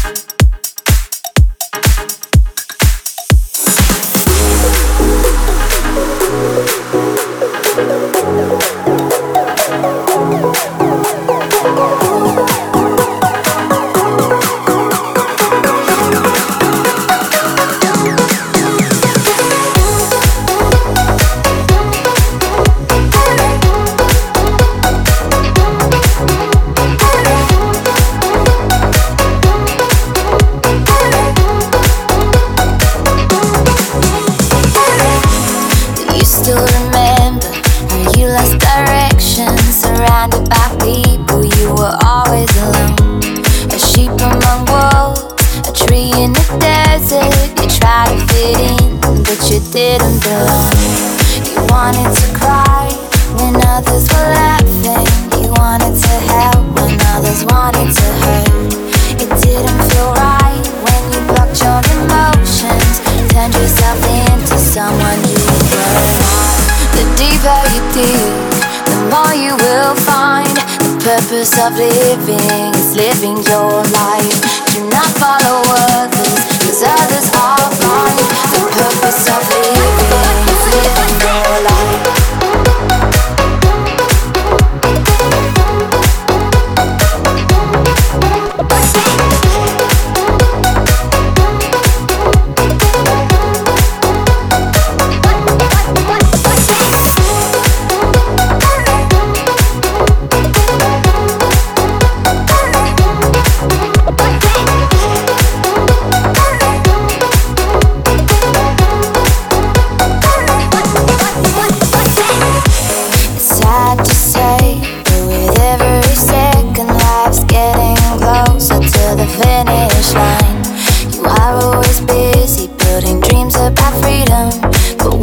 Thank Mary in the desert. You tried to fit in, but you didn't belong. You wanted to cry. Purpose of living is living your life. Do not follow others, cause others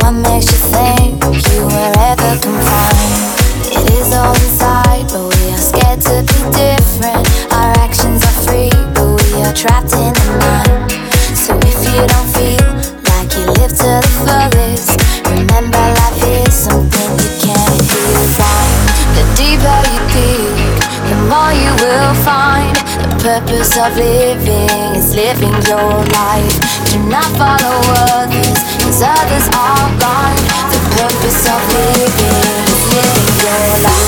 what makes you think you were ever confined? It is all inside, but we are scared to be different. Our actions are free, but we are trapped in the mind. So if you don't feel like you live to the fullest, remember life is something you can't define. The deeper you dig, the more you will find. The purpose of living is living your life. Do not follow Cause others are gone. The purpose of living, living your life.